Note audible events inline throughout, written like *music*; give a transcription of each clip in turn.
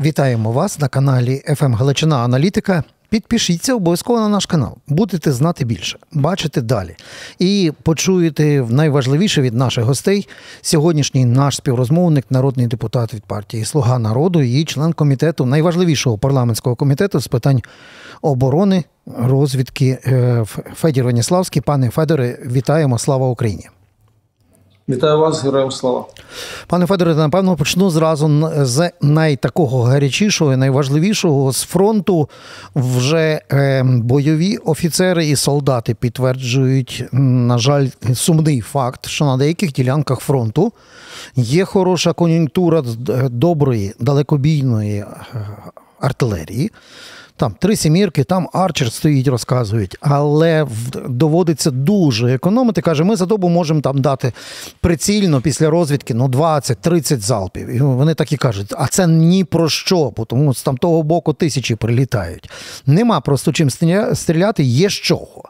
Вітаємо вас на каналі «ФМ Галичина Аналітика. Підпишіться обов'язково на наш канал. Будете знати більше, бачити далі. І почуєте найважливіше від наших гостей. Сьогоднішній наш співрозмовник, народний депутат від партії Слуга народу і член комітету найважливішого парламентського комітету з питань оборони, розвідки е, Федір Веніславський. Пане Федоре, вітаємо! Слава Україні! Вітаю вас, героям слава. Пане Федоре, напевно, почну зразу з найтакого гарячішого, і найважливішого з фронту. Вже е, бойові офіцери і солдати підтверджують, на жаль, сумний факт, що на деяких ділянках фронту є хороша кон'юнктура доброї, далекобійної е, артилерії. Там три сімірки, там арчер стоїть, розказують, але доводиться дуже економити. Каже, ми за добу можемо там дати прицільно після розвідки ну 20-30 залпів. І вони так і кажуть, а це ні про що, тому з там того боку тисячі прилітають. Нема просто чим стріляти, є з чого.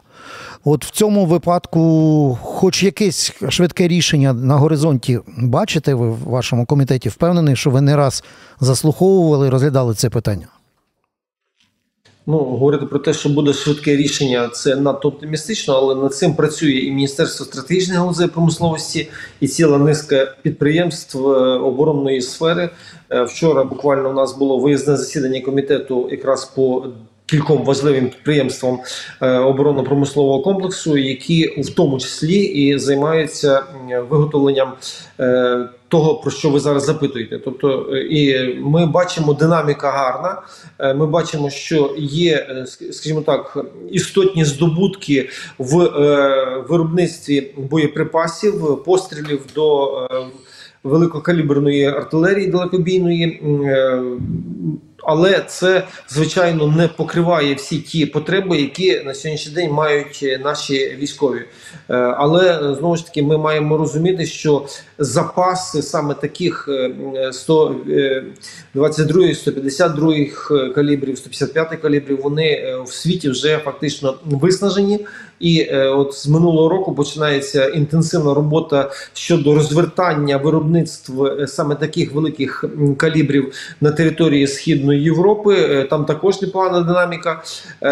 От в цьому випадку, хоч якесь швидке рішення на горизонті бачите, ви в вашому комітеті впевнений, що ви не раз заслуховували розглядали це питання. Ну, говорити про те, що буде швидке рішення, це надто оптимістично, але над цим працює і Міністерство стратегічних галузей промисловості, і ціла низка підприємств е, оборонної сфери. Е, вчора буквально у нас було виїзне засідання комітету якраз по кільком важливим підприємствам е, оборонно-промислового комплексу, які в тому числі і займаються виготовленням е, того, про що ви зараз запитуєте. Тобто, е, і ми бачимо динаміка гарна. Ми бачимо, що є, скажімо так, істотні здобутки в виробництві боєприпасів, пострілів до великокаліберної артилерії далекобійної але це звичайно не покриває всі ті потреби, які на сьогоднішній день мають е, наші військові. Е, але знову ж таки ми маємо розуміти, що запаси саме таких 122, 152 е, калібрів, 155 калібрів, вони в світі вже фактично виснажені. І е, от з минулого року починається інтенсивна робота щодо розвертання виробництв е, саме таких великих калібрів на території східної Європи. Е, там також непогана динаміка, е,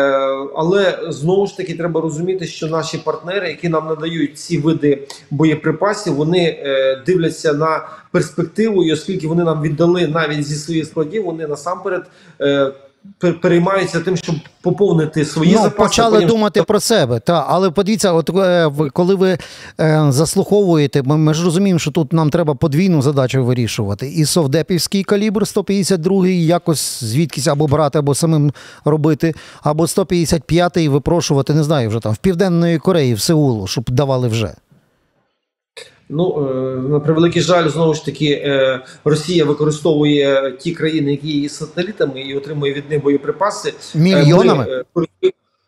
але знову ж таки треба розуміти, що наші партнери, які нам надають ці види боєприпасів, вони е, дивляться на перспективу, і оскільки вони нам віддали навіть зі своїх складів, вони насамперед. Переймаються тим, щоб поповнити свої ну, запаси. почали потім... думати про себе. Та але подивіться, от е, коли ви е, заслуховуєте, ми, ми ж розуміємо, що тут нам треба подвійну задачу вирішувати. І совдепівський калібр 152 якось звідкись або брати, або самим робити, або 155-й випрошувати, не знаю, вже там в Південної Кореї, в Сеулу, щоб давали вже. Ну е, на превеликий жаль, знову ж таки, е, Росія використовує ті країни, які є сателітами, і отримує від них боєприпаси мільйонами. Ми,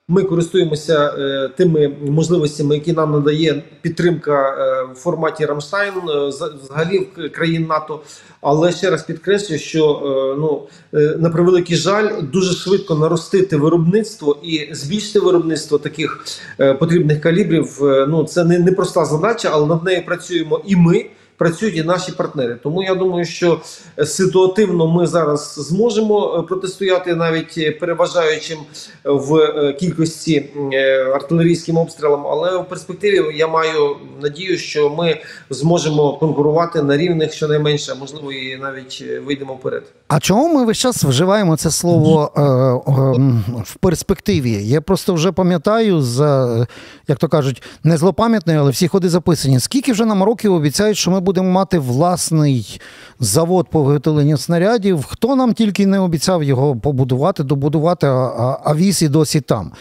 ми користуємося е, тими можливостями, які нам надає підтримка е, в форматі Рамштайн, е, взагалі країн НАТО. Але ще раз підкреслюю, що е, ну е, на превеликий жаль, дуже швидко наростити виробництво і збільшити виробництво таких е, потрібних калібрів. Е, ну це не, проста задача, але над нею працюємо і ми працюють і наші партнери. Тому я думаю, що ситуативно ми зараз зможемо е, протистояти навіть переважаючим в е, кількості е, артилерійським обстрілам. Але в перспективі я маю надію, що ми зможемо конкурувати на рівних щонайменше, а можливо і навіть вийдемо вперед. А чому ми весь час вживаємо це слово е, е, в перспективі? Я просто вже пам'ятаю, за як то кажуть, не злопам'ятний, але всі ходи записані. Скільки вже нам років обіцяють, що ми будемо мати власний завод по виготовленню снарядів? Хто нам тільки не обіцяв його побудувати, добудувати, а, а віз і досі там?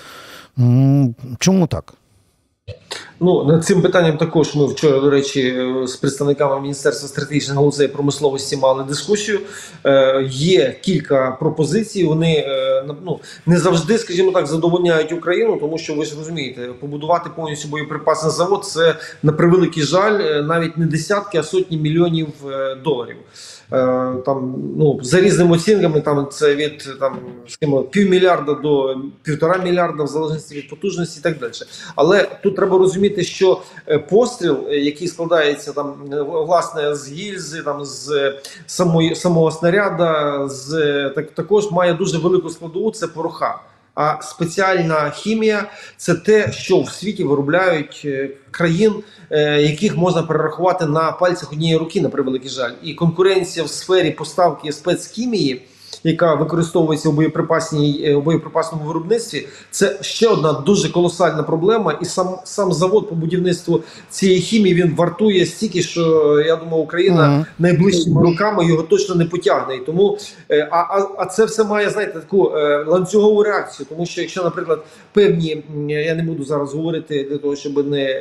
Чому так? Ну над цим питанням також ми вчора, до речі, з представниками міністерства стратегічних галузей промисловості мали дискусію. Е, Є кілька пропозицій. Вони е, ну не завжди, скажімо так, задовольняють Україну, тому що ви ж розумієте, побудувати повністю боєприпасний завод це на превеликий жаль, е, навіть не десятки, а сотні мільйонів е, доларів. там ну за різними оцінками, там це від там скажімо, півмільярда до півтора мільярда, в залежності від потужності, і так далі. Але тут треба розуміти, що постріл, який складається там власне з гільзи, там з самої самого снаряда, з так також має дуже велику складову. Це пороха. А спеціальна хімія це те, що в світі виробляють е, країн, е, яких можна перерахувати на пальцях однієї руки, на превеликий жаль, і конкуренція в сфері поставки спецхімії яка використовується у боєприпасній е, у боєприпасному виробництві, це ще одна дуже колосальна проблема. І сам сам завод по будівництву цієї хімії він вартує стільки, що я думаю, Україна -huh. найближчими роками його точно не потягне. І тому е, а, а, а це все має знаєте таку е, ланцюгову реакцію, тому що якщо, наприклад, певні я не буду зараз говорити для того, щоб не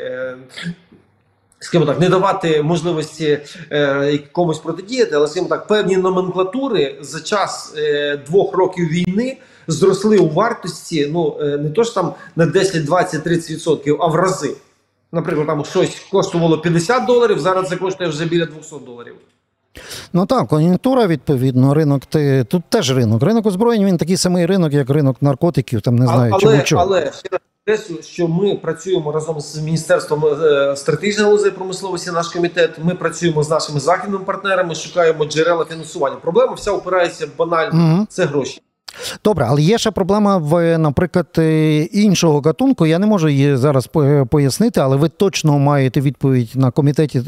скажімо так, не давати можливості е, комусь протидіяти, але скажімо так, певні номенклатури за час е, двох років війни зросли у вартості. Ну е, не то ж там на 10, 20, 30 відсотків, а в рази. Наприклад, там щось коштувало 50 доларів, зараз це коштує вже біля 200 доларів. Ну так, кон'юнктура, відповідно, ринок ти тут теж ринок. Ринок озброєнь він такий самий ринок, як ринок наркотиків, там не знаю, але, чому. Але раз що ми працюємо разом з міністерством е, стратегічної галузі промисловості. Наш комітет. Ми працюємо з нашими західними партнерами, шукаємо джерела фінансування. Проблема вся опирається банально. Це гроші. Добре, але є ще проблема в, наприклад, е, іншого гатунку. Я не можу її зараз пояснити, але ви точно маєте відповідь на комітеті,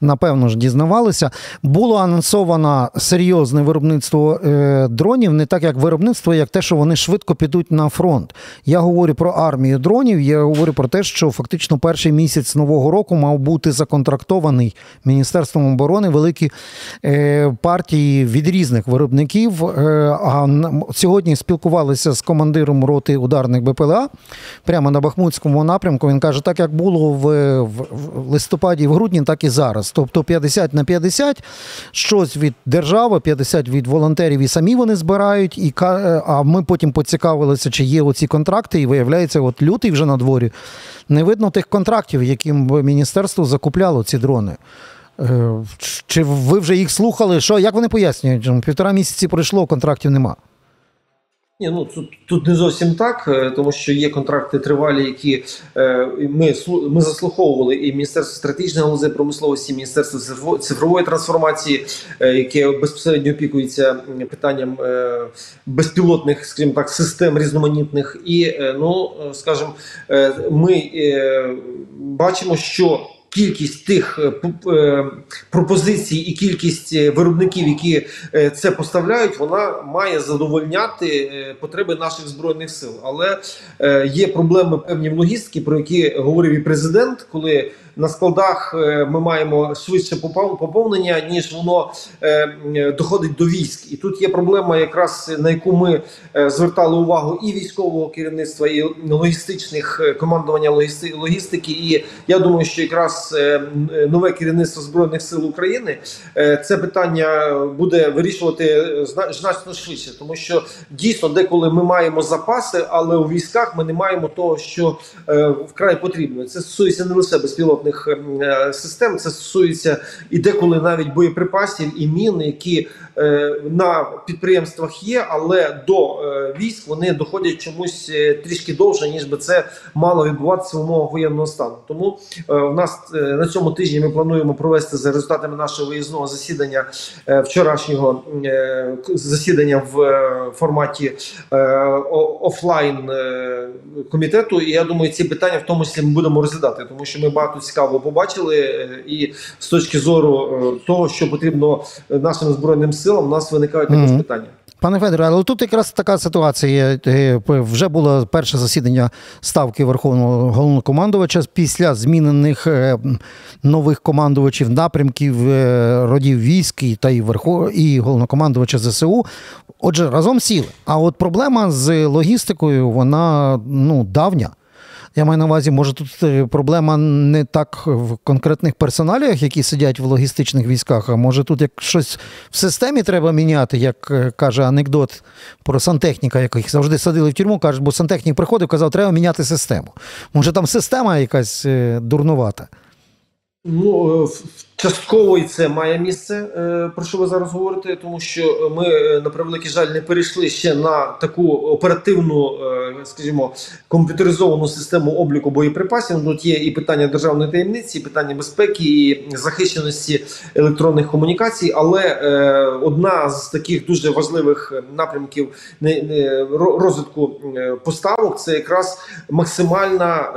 напевно ж, дізнавалися. Було анонсовано серйозне виробництво е, дронів, не так як виробництво, як те, що вони швидко підуть на фронт. Я говорю про армію дронів. Я говорю про те, що фактично перший місяць нового року мав бути законтрактований Міністерством оборони великі е, партії від різних виробників. А сьогодні спілкувалися з командиром роти ударних БПЛА прямо на Бахмутському напрямку. Він каже, так як було в, в, в листопаді, в грудні, так і зараз. Тобто 50 на 50, щось від держави, 50 від волонтерів, і самі вони збирають. І а ми потім поцікавилися, чи є оці контракти, і виявляється, от лютий вже на дворі. Не видно тих контрактів, яким міністерство закупляло ці дрони. Е, чи ви вже їх слухали? Що як вони пояснюють? Півтора місяці пройшло, контрактів нема. Ні, ну тут тут не зовсім так, е, тому що є контракти тривалі, які е, ми ми заслуховували і Міністерство стратегічної галузі промисловості, Міністерство цифрової трансформації, е, яке безпосередньо опікується питанням е, безпілотних, скажімо так, систем різноманітних. І е, ну скажімо, е, ми е, бачимо, що кількість тих е, е, пропозицій і кількість е, виробників, які це поставляють, вона має задовольняти потреби наших збройних сил. Але є проблеми певні в логістиці, про які говорив і президент, коли на складах е, ми маємо швидше поповнення, ніж воно е, доходить до військ. І тут є проблема, якраз на яку ми е, звертали увагу і військового керівництва, і логістичних командування логістики. І я думаю, що якраз нове керівництво збройних сил України це питання буде вирішувати значно швидше, тому що дійсно деколи ми маємо запаси, але у військах ми не маємо того, що вкрай потрібно. Це стосується не лише безпілотних безпілотних ем, е, систем. Це стосується і деколи навіть боєприпасів і мін, які е, на підприємствах є, але до е, військ вони доходять чомусь трішки довше, ніж би це мало відбуватися в умовах воєнного стану. Тому в нас на цьому тижні ми плануємо провести за результатами нашого виїзного засідання вчорашнього засідання в форматі офлайн комітету. І я думаю, ці питання в тому числі ми будемо розглядати, тому що ми багато цікаво побачили, е, і з точки зору е, того, що потрібно нашим збройним силам, у нас виникають mm-hmm. питання. Пане Федоре, але тут якраз така ситуація. Е, вже було перше засідання ставки Верховного головнокомандувача після змінених нових командувачів напрямків родів військ та і верхов і головнокомандувача ЗСУ. Отже, разом сіли. А от проблема з логістикою, вона ну давня. Я маю на увазі, може тут е, проблема не так в конкретних персоналіях, які сидять в логістичних військах, а може тут як щось в системі треба міняти, як е, каже анекдот про сантехніка, яких завжди садили в тюрму, кажуть, бо сантехнік приходив, казав, треба міняти систему. Може там система якась е, дурнувата. Ну, частково і це має місце, е, про що ви зараз говорите, тому що ми е, на превеликий жаль не перейшли ще на таку оперативну, е, скажімо, комп'ютеризовану систему обліку боєприпасів. Тут є і питання державної таємниці, і питання безпеки, і захищеності електронних комунікацій. Але одна з таких дуже важливих напрямків розвитку поставок це якраз максимальна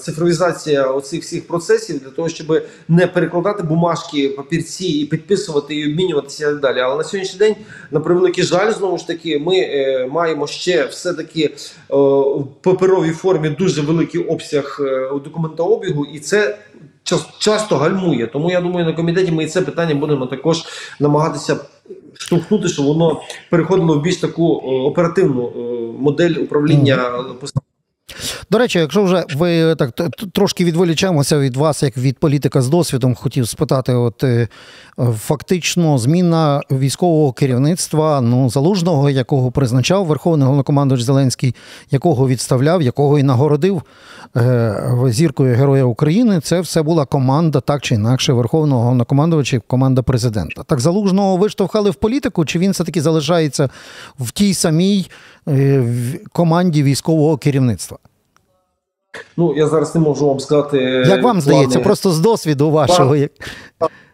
цифровізація оцих всіх процесів для того, щоб не перекладати бумажки, папірці і підписувати і обмінюватися і так далі. Але на сьогоднішній день, на превеликий жаль, знову ж таки, ми е, маємо ще все-таки е, в паперовій формі дуже великий обсяг е, документообігу, і це часто гальмує. Тому я думаю, на комітеті ми і це питання будемо також намагатися. Штовхнути, щоб воно переходило в більш таку оперативну модель управління до речі, якщо вже ви так трошки відволічаємося від вас, як від політика з досвідом, хотів спитати, от е, фактично зміна військового керівництва ну залужного, якого призначав Верховний головнокомандувач Зеленський, якого відставляв, якого і нагородив е, зіркою Героя України, це все була команда, так чи інакше, Верховного головнокомандувача, команда президента. Так залужного виштовхали в політику, чи він все таки залишається в тій самій е, команді військового керівництва? Ну я зараз не можу вам сказати. Як вам здається, плани... просто з досвіду вашого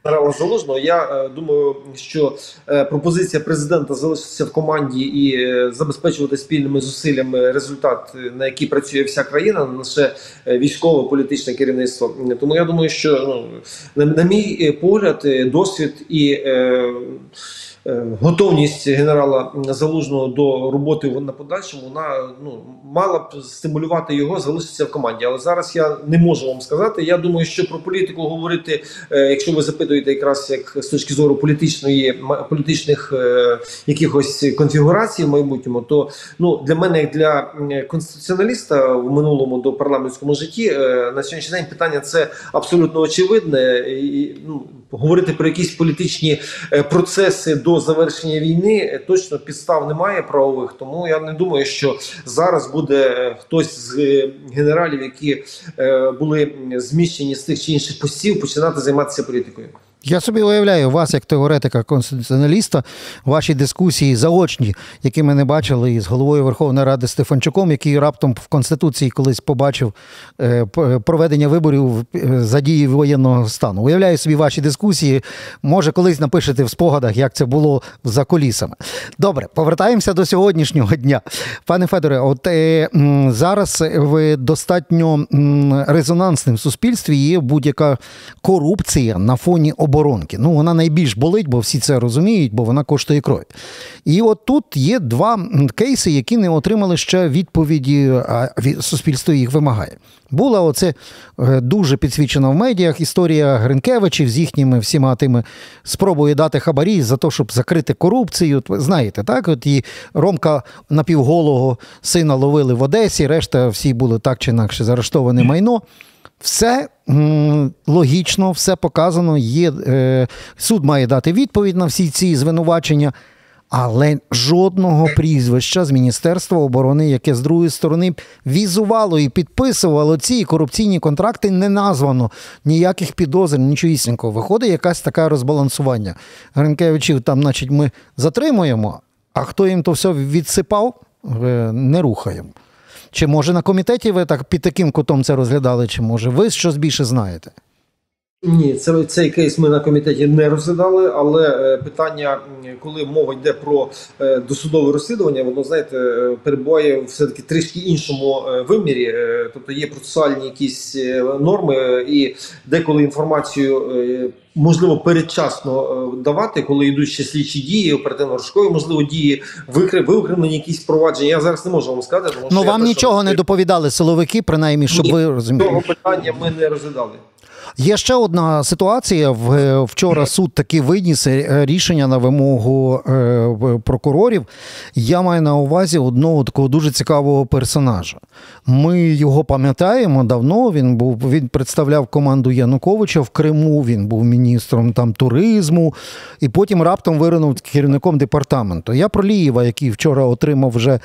генерала Залужного. Я е, думаю, що е, пропозиція президента залишитися в команді і е, забезпечувати спільними зусиллями результат, на який працює вся країна, не лише військово політичне керівництво. Тому я думаю, що ну на, на мій погляд, досвід і. Е, готовність генерала залужного до роботи на подальшому вона ну мала б стимулювати його залишитися в команді. Але зараз я не можу вам сказати. Я думаю, що про політику говорити, е, якщо ви запитуєте, якраз як з точки зору політичної політичних е, якихось конфігурацій в майбутньому, то ну для мене, як для конституціоналіста в минулому до парламентському житті, на сьогоднішній день питання це абсолютно очевидне. І, ну, Говорити про якісь політичні процеси до завершення війни е, точно підстав немає правових. Тому я не думаю, що зараз буде е, хтось з е, генералів, які були зміщені з тих чи інших постів, починати займатися політикою. Я собі уявляю вас, як теоретика конституціоналіста, ваші дискусії заочні, які ми не бачили із головою Верховної Ради Стефанчуком, який раптом в Конституції колись побачив е, проведення виборів е, за дії воєнного стану. Уявляю собі ваші дискусії. Може, колись напишете в спогадах, як це було за колісами. Добре, повертаємося до сьогоднішнього дня. Пане Федоре, от е, зараз в достатньо резонансним суспільстві є будь-яка корупція на фоні об оборонки. Ну, вона найбільш болить, бо всі це розуміють, бо вона коштує крові. І от тут є два кейси, які не отримали ще відповіді, а суспільство їх вимагає. Була оце е, дуже підсвічена в медіях історія Гринкевичів з їхніми всіма тими спробою дати хабарі за те, щоб закрити корупцію. Знаєте, так? От і Ромка напівголого сина ловили в Одесі, решта всі були так чи інакше заарештоване майно. Все логічно, все показано. Є, е, Суд має дати відповідь на всі ці звинувачення, але жодного прізвища з Міністерства оборони, яке з другої сторони візувало і підписувало ці корупційні контракти, не названо ніяких підозр, нічогісінького. Виходить якась таке розбалансування. Гринкевичів там, значить, ми затримуємо, а хто їм то все відсипав, е, не рухаємо. Чи може на комітеті ви так під таким кутом це розглядали, чи може ви щось більше знаєте? Ні, це цей кейс ми на комітеті не розглядали, але е, питання, коли мова йде про е, досудове розслідування, воно знаєте, е, перебуває все таки трішки іншому вимірі. Тобто є процесуальні якісь норми, і деколи інформацію можливо передчасно давати, коли йдуть ще слідчі дії, оперативно розшукові можливо, дії виокремлені якісь провадження. Я зараз не можу вам сказати. Тому ну вам нічого не доповідали силовики, принаймні, щоб Ні, ви розуміли. Цього питання ми не розглядали. Є ще одна ситуація. Вчора суд таки виніс е, рішення на вимогу е, прокурорів. Я маю на увазі одного такого дуже цікавого персонажа. Ми його пам'ятаємо давно. Він був він представляв команду Януковича в Криму. Він був міністром там туризму, і потім раптом виринув керівником департаменту. Я про Лієва, який вчора отримав вже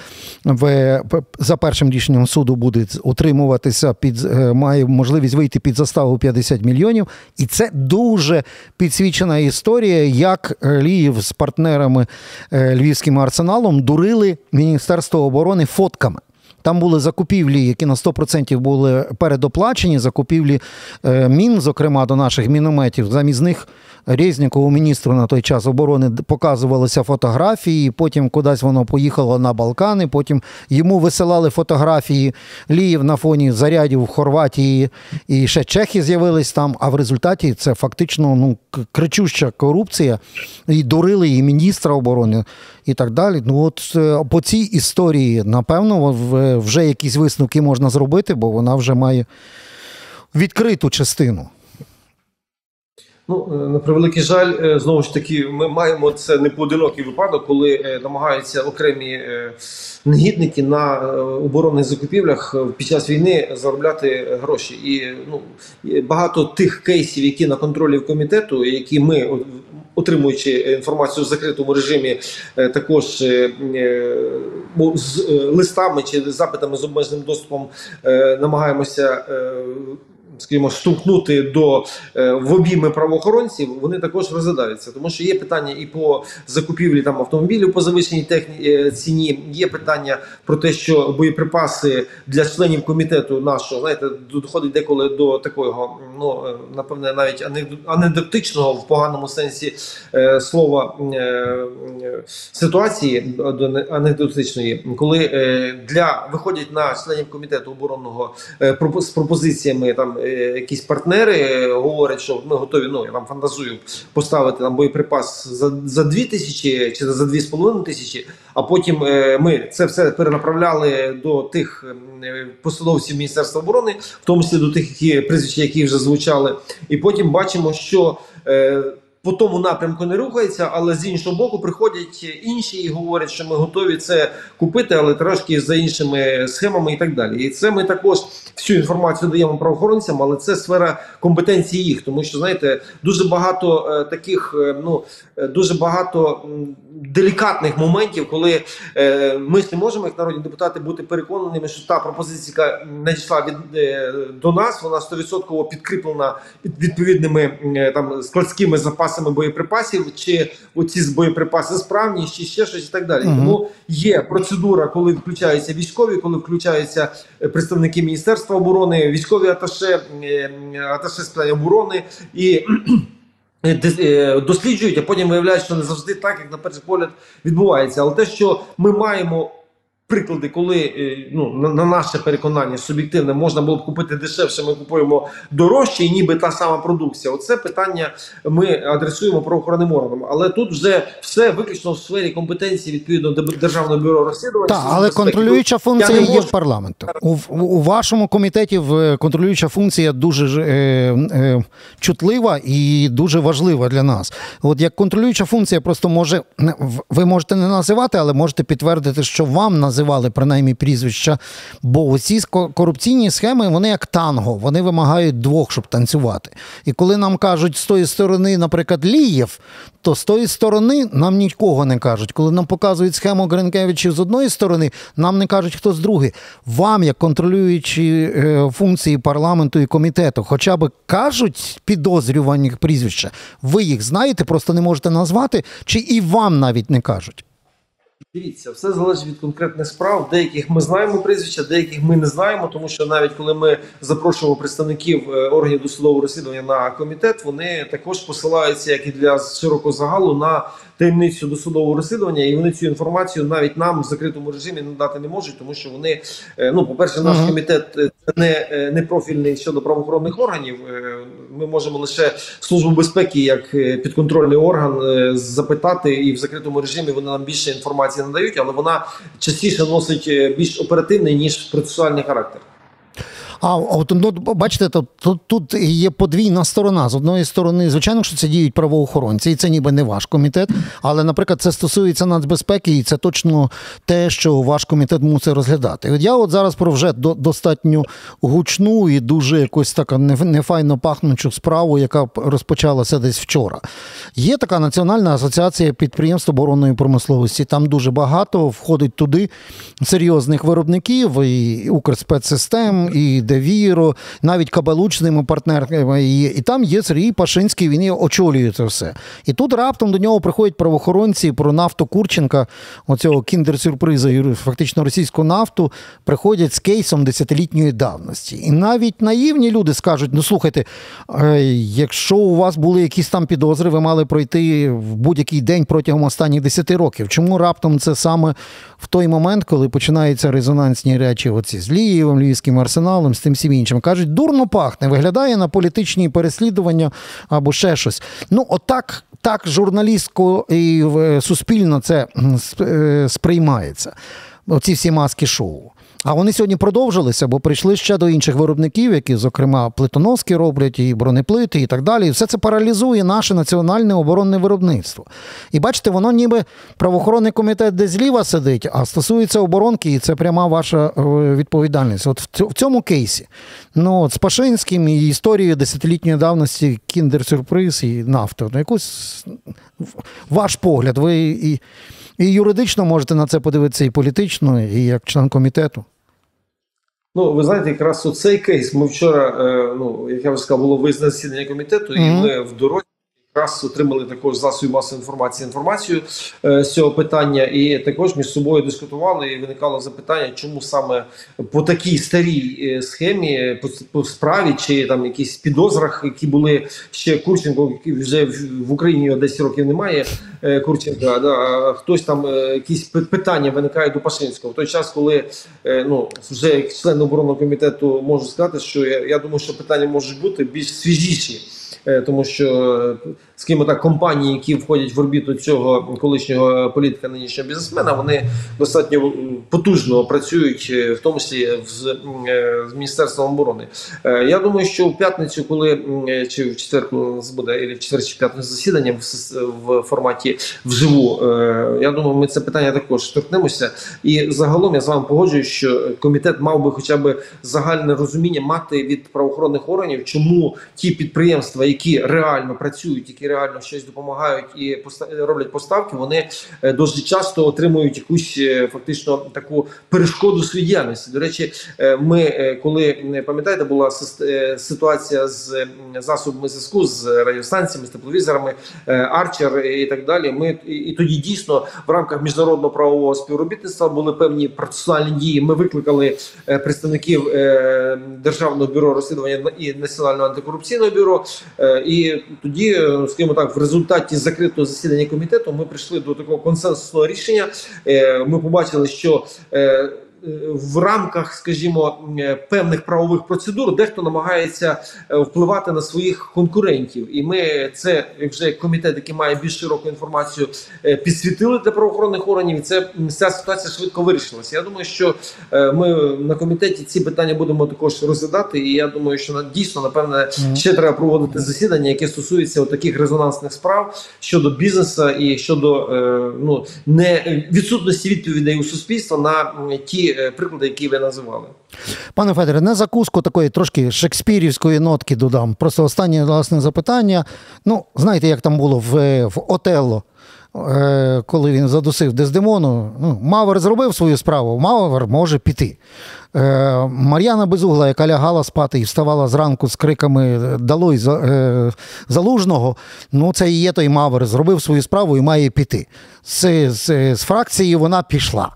в за першим рішенням суду, буде утримуватися під е, має можливість вийти під заставу 50 150 мільйонів. І це дуже підсвічена історія, як Ліїв з партнерами Львівським арсеналом дурили Міністерство оборони фотками. Там були закупівлі, які на 100% були передоплачені. Закупівлі е, мін, зокрема до наших мінометів. Замість них Резнікову міністру на той час оборони показувалися фотографії. Потім кудись воно поїхало на Балкани. Потім йому висилали фотографії Ліїв на фоні зарядів в Хорватії і ще Чехи з'явились там. А в результаті це фактично ну кричуща корупція. І дурили і міністра оборони і так далі. Ну от е, по цій історії, напевно, вже якісь висновки можна зробити, бо вона вже має відкриту частину. Ну, е, на превеликий жаль, е, знову ж таки, ми маємо це не поодинокий випадок, коли намагаються окремі негідники на оборонних закупівлях під час війни заробляти гроші. І ну багато тих кейсів, які на контролі комітету, які ми отримуючи інформацію в закритому режимі, е, також е, е, з листами чи запитами з обмеженим доступом намагаємося скажімо, штовхнути до е, в обійми правоохоронців, вони також розглядаються, тому що є питання і по закупівлі там автомобілів по завищеній техні е, ціні. Є питання про те, що боєприпаси для членів комітету нашого знаєте, доходить деколи до такого, ну е, напевне, навіть анекдотичного в поганому сенсі е, слова е, ситуації до анекдотичної, коли е, для виходять на членів комітету оборонного е, з пропозиціями там. Е, якісь партнери говорять, що ми готові, ну я там фантазую, поставити там боєприпас за за 2 тисячі чи за 2,5 тисячі, а потім е, ми це все перенаправляли до тих е, посадовців Міністерства оборони, в тому числі до тих, які прізвища, які вже звучали, і потім бачимо, що по тому напрямку не рухається, але з іншого боку приходять інші і говорять, що ми готові це купити, але трошки за іншими схемами і так далі. І це ми також всю інформацію даємо правоохоронцям, але це сфера компетенції їх, тому що знаєте, дуже багато е, таких, е, ну е, дуже багато делікатних моментів, коли ми ж не можемо, як народні депутати, бути переконаними, що та пропозиція яка надійшла від до нас, вона 100% підкріплена відповідними там складськими запасами боєприпасів, чи оці боєприпаси справні, чи ще щось і так далі. Угу. Тому є процедура, коли включаються військові, коли включаються представники міністерства оборони, військові аташе, аташе з оборони і. Е, е, досліджують, а потім виявляють, що не завжди так, як на перший погляд відбувається. Але те, що ми маємо приклади, коли е, ну на, на наше переконання суб'єктивне можна було б купити дешевше, ми купуємо дорожче, і ніби та сама продукція. Оце питання ми адресуємо правоохоронним органам. Але тут вже все виключно в сфері компетенції відповідно до державного бюро розслідування. Так, але контролююча функція є в парламенту. У, у вашому комітеті в контролююча функція дуже е, е, чутлива і дуже важлива для нас. От як контролююча функція, просто може ви можете не називати, але можете підтвердити, що вам на називали принаймні прізвища. Бо ці корупційні схеми, вони як танго, вони вимагають двох, щоб танцювати. І коли нам кажуть з тої сторони, наприклад, Лієв, то з тої сторони нам нікого не кажуть. Коли нам показують схему Гринкевичів з одної сторони, нам не кажуть, хто з другої. Вам, як контролюючі е, функції парламенту і комітету, хоча б кажуть підозрювані прізвища, ви їх знаєте, просто не можете назвати, чи і вам навіть не кажуть. Дивіться, все залежить від конкретних справ. Деяких ми знаємо прізвища, деяких ми не знаємо, тому що навіть коли ми запрошуємо представників е, органів досудового розслідування на комітет, вони також посилаються, як і для широкого загалу, на таємницю досудового розслідування, і вони цю інформацію навіть нам в закритому режимі надати не можуть, тому що вони е, ну, по перше, наш комітет е, не, не профільний щодо правоохоронних органів. Ми можемо лише службу безпеки як підконтрольний орган запитати, і в закритому режимі вони нам більше інформації надають, але вона частіше носить е, більш оперативний ніж процесуальний характер. А от ну, бачите, тут, тут тут є подвійна сторона. З одної сторони, звичайно, що це діють правоохоронці, і це ніби не ваш комітет. Але, наприклад, це стосується нацбезпеки, і це точно те, що ваш комітет мусить розглядати. От я от зараз про вже до, достатньо гучну і дуже якось така нефайно пахнучу справу, яка розпочалася десь вчора. Є така Національна асоціація підприємств оборонної промисловості. Там дуже багато входить туди серйозних виробників і Укрспецсистем, і Девіро, навіть кабалучними партнерами. І, і там є Сергій Пашинський, він очолює це все. І тут раптом до нього приходять правоохоронці про нафту Курченка, оцього кіндер-сюрприза, фактично російську нафту, приходять з кейсом десятилітньої давності. І навіть наївні люди скажуть: ну слухайте, е, якщо у вас були якісь там підозри, ви мали пройти в будь-який день протягом останніх 10 років. Чому раптом це саме в той момент, коли починаються резонансні речі, оці з Лієвим, Львівським арсеналом, з тим всім іншим? Кажуть, дурно пахне, виглядає на політичні переслідування або ще щось. Ну, отак. Так журналістко і е, суспільно це е, сприймається. Оці всі маски шоу. А вони сьогодні продовжилися, бо прийшли ще до інших виробників, які, зокрема, плитоноски роблять, і бронеплити, і так далі. І все це паралізує наше національне оборонне виробництво. І бачите, воно ніби правоохоронний комітет десь зліва сидить, а стосується оборонки, і це пряма ваша е, відповідальність. От в цьому кейсі. Ну, от з Пашинським і історією десятилітньої давності кіндер-сюрприз і нафта. Ну, якось ваш погляд, ви і. І юридично можете на це подивитися, і політично, і як член комітету. Ну, ви знаєте, якраз у цей кейс ми вчора, е, ну як я вже сказав, було визнане засідання комітету, mm -hmm. і ми в дорозі якраз отримали також засоби масової інформації інформацію е, з цього питання, і також між собою дискутували. І виникало запитання, чому саме по такій старій е, схемі, по, по справі чи там якісь підозрах, які були ще Курченко, вже в Україні 10 років немає. Е, Курченка, да, хтось там е, якісь питання виникають до Пашинського в той час, коли е, ну вже як член оборонного комітету можу сказати, що я, я думаю, що питання можуть бути більш свіжіші. Тому що скажімо так, компанії, які входять в орбіту цього колишнього політика, нинішнього бізнесмена, вони достатньо потужно працюють, в тому числі з, з міністерством оборони. Я думаю, що в п'ятницю, коли чи в четвер, коли буде, і в четвер чи п'ятницю засідання в, в форматі вживу, я думаю, ми це питання також торкнемося. І загалом я з вами погоджуюсь, що комітет мав би хоча б загальне розуміння мати від правоохоронних органів, чому ті підприємства, які реально працюють, які реально щось допомагають і роблять поставки, вони е, досить часто отримують якусь е, фактично таку перешкоду своїй діяльності. До речі, е, ми коли пам'ятаєте, була ситуація з засобами зв'язку з радіостанціями, з тепловізорами, Арчер і так далі. Ми і тоді дійсно в рамках міжнародного правового співробітництва були певні процесуальні дії. Ми викликали представників державного бюро розслідування і національного антикорупційного бюро, і тоді скажімо так, в результаті закритого засідання комітету ми прийшли до такого консенсусного рішення. Е, ми побачили, що е, в рамках, скажімо, е, певних правових процедур дехто намагається е, впливати на своїх конкурентів, і ми це вже комітет, який має більш широку інформацію, е, підсвітили для правоохоронних органів. і Це ця ситуація швидко вирішилася. Я думаю, що ми на комітеті ці питання будемо також розглядати. І я думаю, що дійсно напевне ще треба проводити засідання, яке стосується таких резонансних справ щодо бізнесу і щодо ну не відсутності відповідей у суспільства на ті. Е, приклади, які ви називали. Пане Федоре, на закуску такої трошки шекспірівської нотки додам. Просто останнє власне запитання. Ну, знаєте, як там було в, в Отелло. Е, коли він задусив Дездемону, ну, Мавр зробив свою справу, Мавр може піти. Е, Мар'яна Безугла, яка лягала спати і вставала зранку з криками Долой залужного, ну це і є той Мавр, зробив свою справу і має піти. З, з, з фракції вона пішла.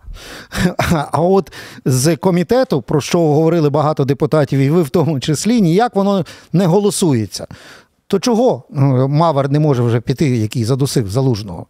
А от з комітету, про що говорили багато депутатів, і ви в тому числі, ніяк воно не голосується. То чого Мавр не може вже піти, який задусив залужного?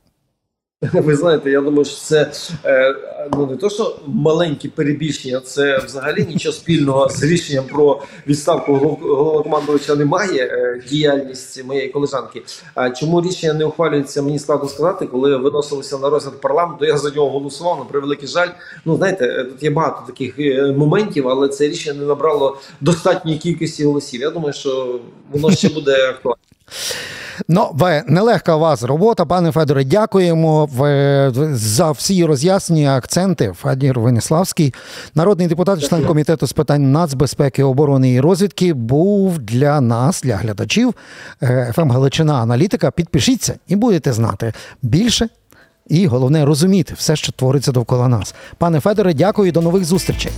*laughs* Ви знаєте, я думаю, що це е, ну не то, що маленькі перебільшення, це взагалі нічого спільного з рішенням про відставку головнокомандувача немає. Е, діяльність моєї колежанки. А чому рішення не ухвалюється? Мені складно сказати, коли виносилося на розгляд парламенту. Я за нього голосував на превеликий жаль. Ну знаєте, е, тут є багато таких моментів, але це рішення не набрало достатньої кількості голосів. Я думаю, що воно ще буде актуально. Ну, нелегка у вас робота, пане Федоре. Дякуємо за всі роз'яснення, акценти. Федір Венеславський, народний депутат, член комітету з питань нацбезпеки, оборони і розвідки, був для нас, для глядачів ФМ ем Галичина аналітика. Підпишіться і будете знати більше. І головне розуміти все, що твориться довкола нас. Пане Федоре, дякую і до нових зустрічей.